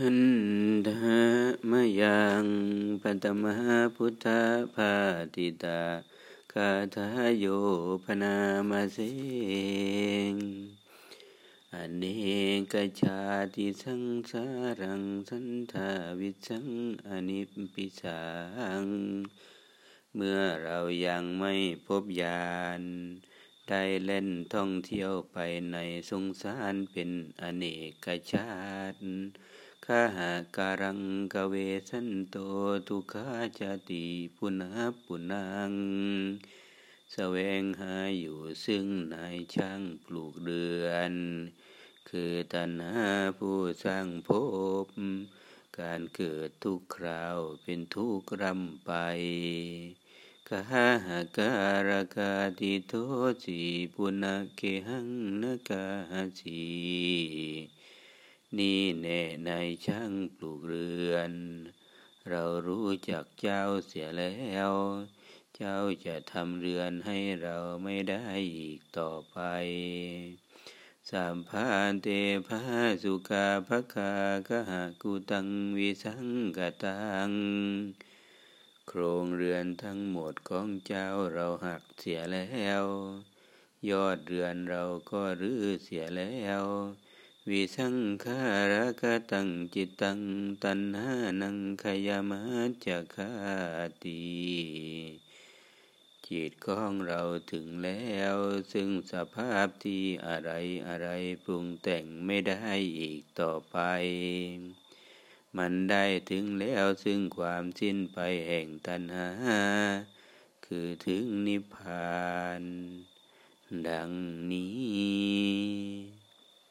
หันธามยังปัตมหาพุทธภาติตาคาทาโยพนามาเสงอเนกชาติสังสารังสันทาวิสังอนิปิสังเมื่อเรายังไม่พบญาณได้เล่นท่องเที่ยวไปในสงสารเป็นอเนกชาติ คาหาการังกเวสันโตทุกขาจติปุณหปุนังแสวงหาอยู่ซึ่งนายช่างปลูกเดือน คือตัณหาผู้สร้างภพการเกิดทุกคราวเป็นทุกรำไปกาหาการกาติโทสีปุณเกหังนกาสี นี่แน่ในช่างปลูกเรือน เรารู้จักเจ้าเสียแล้ว เจ้าจะทำเรือนให้เราไม่ได้อีกต่อไปสามพานเตภาสุกาภคากะหากุตังวิสังกตัง โครงเรือนทั้งหมดของเจ้าเราหักเสียแล้ว ยอดเรือนเราก็รื้อเสียแล้ว วิสังขารกตังจิตตังตัณหานังขยามาจะคาตีจิตของเราถึงแล้ว ซึ่งสภาพที่อะไรอะไรปรุงแต่งไม่ได้อีกต่อไป มันได้ถึงแล้วซึ่งความสิ้นไปแห่งตัณหา คือถึงนิพพาน ดังนี้